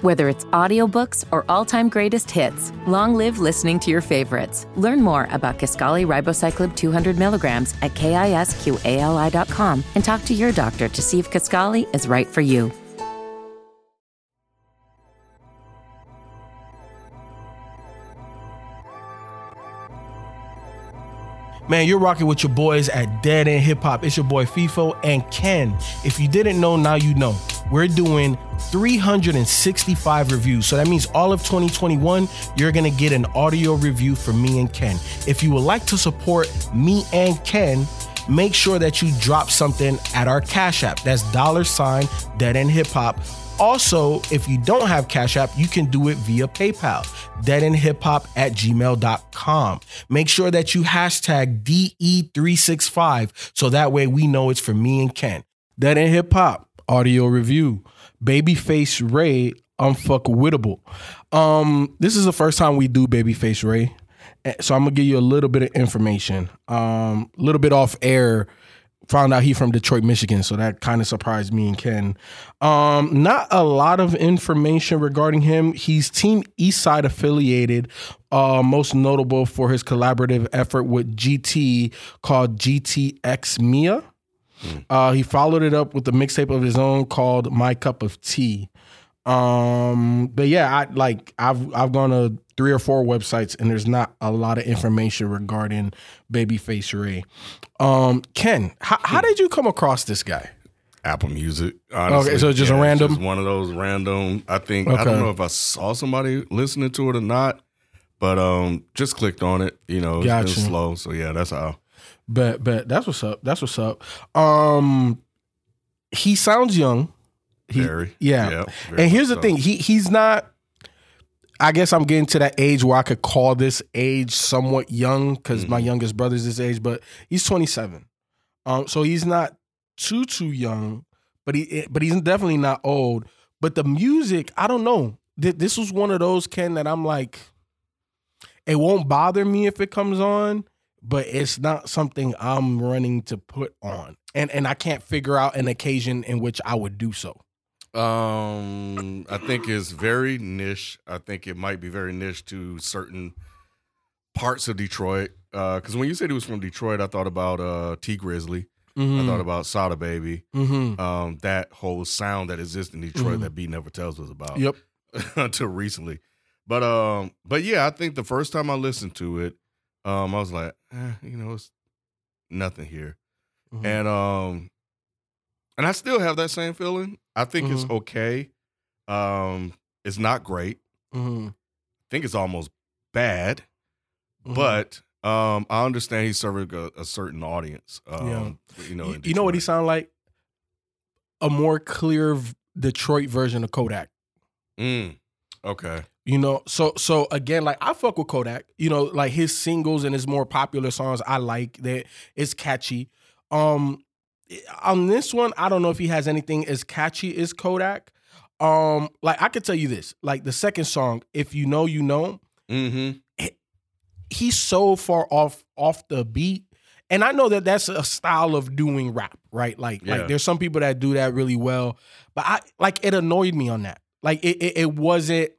Whether it's audiobooks or all-time greatest hits, long live listening to your favorites. Learn more about Kisqali Ribociclib 200 milligrams at kisqali.com and talk to your doctor to see if Kisqali is right for you. Man, you're rocking with your boys at Dead End Hip Hop. It's your boy FIFO and Ken. If you didn't know, now you know. We're doing 365 reviews. So that means all of 2021, you're going to get an audio review from me and Ken. If you would like to support me and Ken, make sure that you drop something at our Cash App. That's dollar sign Dead End Hip Hop. Also, if you don't have Cash App, you can do it via PayPal, deadendhiphop at gmail.com. Make sure that you hashtag DE365 so that way we know it's for me and Ken. Dead End Hip Hop audio review. Babyface Ray unfuckwittable. Um, this is the first time we do Babyface Ray. Eh, So I'm gonna give you a little bit of information. Um, a little bit off air found out he from Detroit, Michigan, so that kind of surprised me and Ken. Um, not a lot of information regarding him. He's Team Eastside affiliated, uh, most notable for his collaborative effort with GT called GTX Mia. Uh, he followed it up with a mixtape of his own called My Cup of Tea. Um, but yeah, I like I've I've gone to three or four websites and there's not a lot of information regarding Babyface Ray. Um, Ken, how, how did you come across this guy? Apple Music. Honestly. Okay, so just a random- just one of those random. I think I don't know if I saw somebody listening to it or not, but um, just clicked on it. You know, it's been Gotcha. slow. So yeah, that's how. But but that's what's up. That's what's up. Um, he sounds young. He- Very. yeah. Yeah, very and here's the so. thing. He he's not. I guess I'm getting to that age where I could call this age somewhat young because my Mhm. youngest brother's this age, but he's 27. Um, so he's not too too young, but he but he's definitely not old. But the music, I don't know. This was one of those Ken that I'm like, it won't bother me if it comes on, but it's not something I'm running to put on, and and I can't figure out an occasion in which I would do so. Um, I think it's very niche. I think it might be very niche to certain parts of Detroit. Because when you said he was from Detroit, I thought about uh, Tee Grizzley. I thought about Sada Baby. Mm-hmm. Um, that whole sound that exists in Detroit Mhm. that B Never Tells us about. Yep. until recently. But um, but yeah, I think the first time I listened to it, um, I was like, eh, you know, it's nothing here. Mhm. And um, and I still have that same feeling. I think it's okay. Um, it's not great. Mm-hmm. I think it's almost bad. Mhm. But um, I understand he's serving a, a certain audience. Um, you know, you, you know what he sound like? A more clear v- Detroit version of Kodak. Mm, okay. You know, so so again, like I fuck with Kodak. You know, like his singles and his more popular songs, I like that. It's catchy. Um, on this one, I don't know if he has anything as catchy as Kodak. Um, like I could tell you this, like the second song, "If You Know, You Know," Mm-hmm. he's so far off off the beat. And I know that that's a style of doing rap, right? Like, Yeah. like there's some people that do that really well, but I like it annoyed me on that. Like it, it, it wasn't,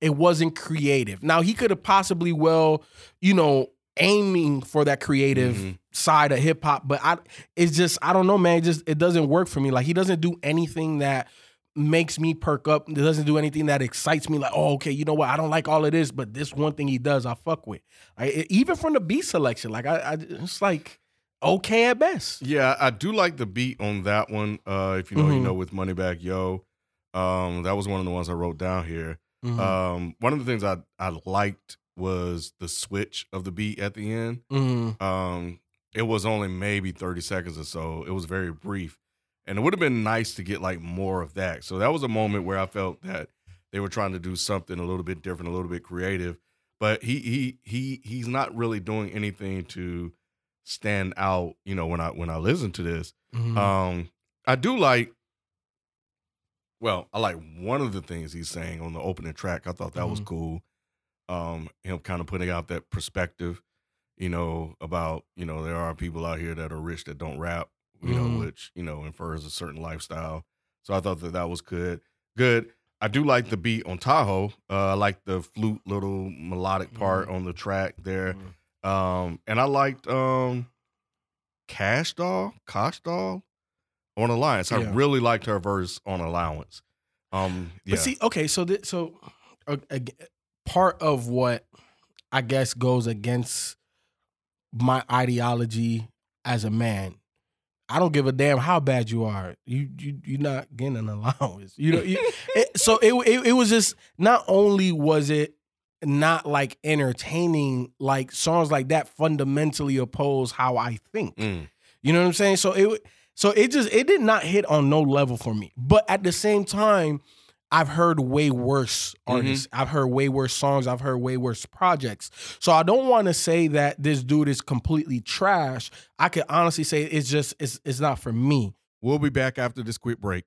it wasn't creative. Now he could have possibly well, you know, aiming for that creative Mhm. side of hip hop, but I, it's just I don't know, man. It just it doesn't work for me. Like he doesn't do anything that makes me perk up. It doesn't do anything that excites me. Like, oh, okay, you know what? I don't like all of this, but this one thing he does, I fuck with. Like, even from the beat selection, like I, I it's like okay at best. Yeah, I do like the beat on that one. Uh, if you know, you Mhm. know, with Moneybagg Yo, um, that was one of the ones I wrote down here. Mhm. Um, one of the things I I liked was the switch of the beat at the end. Mhm. Um, it was only maybe thirty seconds or so. It was very brief, and it would have been nice to get like more of that. So that was a moment where I felt that they were trying to do something a little bit different, a little bit creative. But he he he he's not really doing anything to stand out. You know, when I when I listen to this, Mhm. um, I do like. Well, I like one of the things he's saying on the opening track. I thought that was Mhm. cool. Um, him kind of putting out that perspective, you know, about you know there are people out here that are rich that don't rap, you Mhm. know, which you know infers a certain lifestyle. So I thought that that was good. Good. I do like the beat on Tahoe. Uh, I like the flute little melodic part on the track there. Mhm. Um, and I liked um Kash Doll, Kosh Doll on Allowance. I Yeah. really liked her verse on Allowance. Um, yeah. But see, okay, so th- so uh, part of what I guess goes against my ideology as a man. I don't give a damn how bad you are. You you you're not getting an allowance. You know. You, it, so it, it it was just not only was it not like entertaining, like songs like that fundamentally oppose how I think. Mm. You know what I'm saying? So it so it just it did not hit on no level for me. But at the same time, I've heard way worse mm-hmm. artists. I've heard way worse songs. I've heard way worse projects. So I don't want to say that this dude is completely trash. I can honestly say it's just it's it's not for me. We'll be back after this quick break.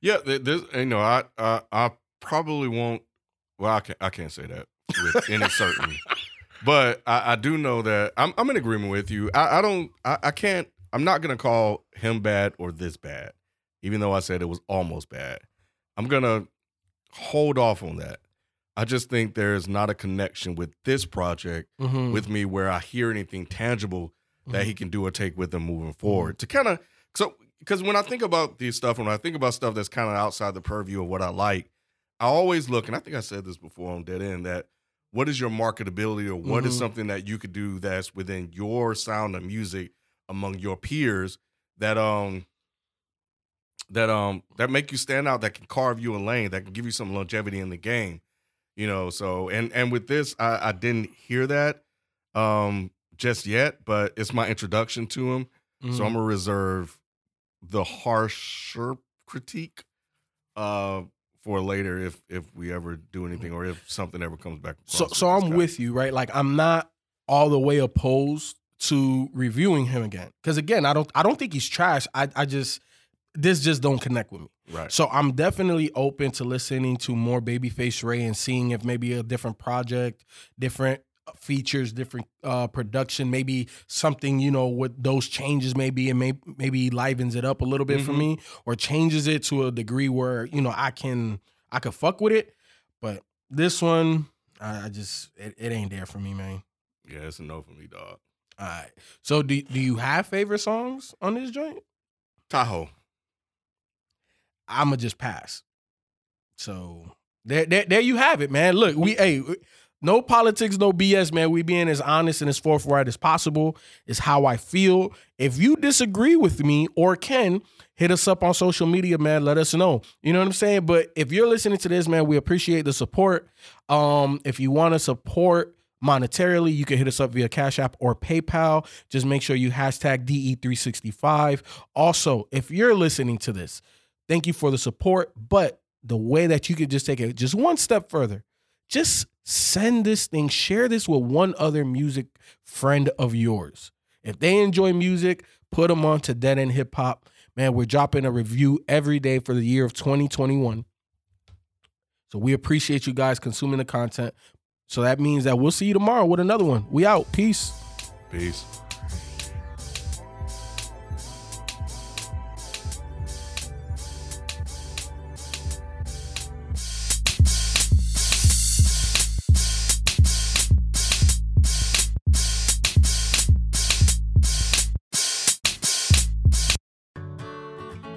Yeah, th- this you know, I I, I probably won't. Well, I can't I can't say that with any certainty, but I, I do know that I'm I'm in agreement with you. I, I don't I, I can't I'm not gonna call him bad or this bad, even though I said it was almost bad. I'm gonna hold off on that. I just think there's not a connection with this project Mm-hmm. with me where I hear anything tangible that he can do or take with him moving forward. To kind of so because when I think about these stuff, when I think about stuff that's kind of outside the purview of what I like, I always look, and I think I said this before on Dead End, that what is your marketability or what is Mhm. something that you could do that's within your sound of music among your peers that um that um that make you stand out, that can carve you a lane, that can give you some longevity in the game. You know, so and and with this, I, I didn't hear that um just yet, but it's my introduction to him. Mm-hmm. So I'm gonna reserve the harsher critique uh for later if if we ever do anything or if something ever comes back. So so I'm guy. with you, right? Like I'm not all the way opposed to reviewing him again. Cause again, I don't I don't think he's trash. I I just this just don't connect with me. right. So I'm definitely open to listening to more Babyface Ray and seeing if maybe a different project, different features, different uh, production, maybe something you know what those changes maybe and maybe maybe livens it up a little bit for Mhm. me or changes it to a degree where you know I can I could fuck with it. But this one, I, I just it, it ain't there for me, man. Yeah, it's a no for me, dog. All right. So do do you have favorite songs on this joint? Tahoe. I'ma just pass. So there, there, there you have it, man. Look, we hey, no politics, no BS, man. We being as honest and as forthright as possible is how I feel. If you disagree with me or Ken, hit us up on social media, man. Let us know. You know what I'm saying? But if you're listening to this, man, we appreciate the support. Um, if you want to support monetarily, you can hit us up via Cash App or PayPal. Just make sure you hashtag DE365. Also, if you're listening to this, thank you for the support. But the way that you could just take it just one step further, just send this thing, share this with one other music friend of yours. If they enjoy music, put them on to Dead End Hip Hop. Man, we're dropping a review every day for the year of 2021. So we appreciate you guys consuming the content. So that means that we'll see you tomorrow with another one. We out. Peace. Peace.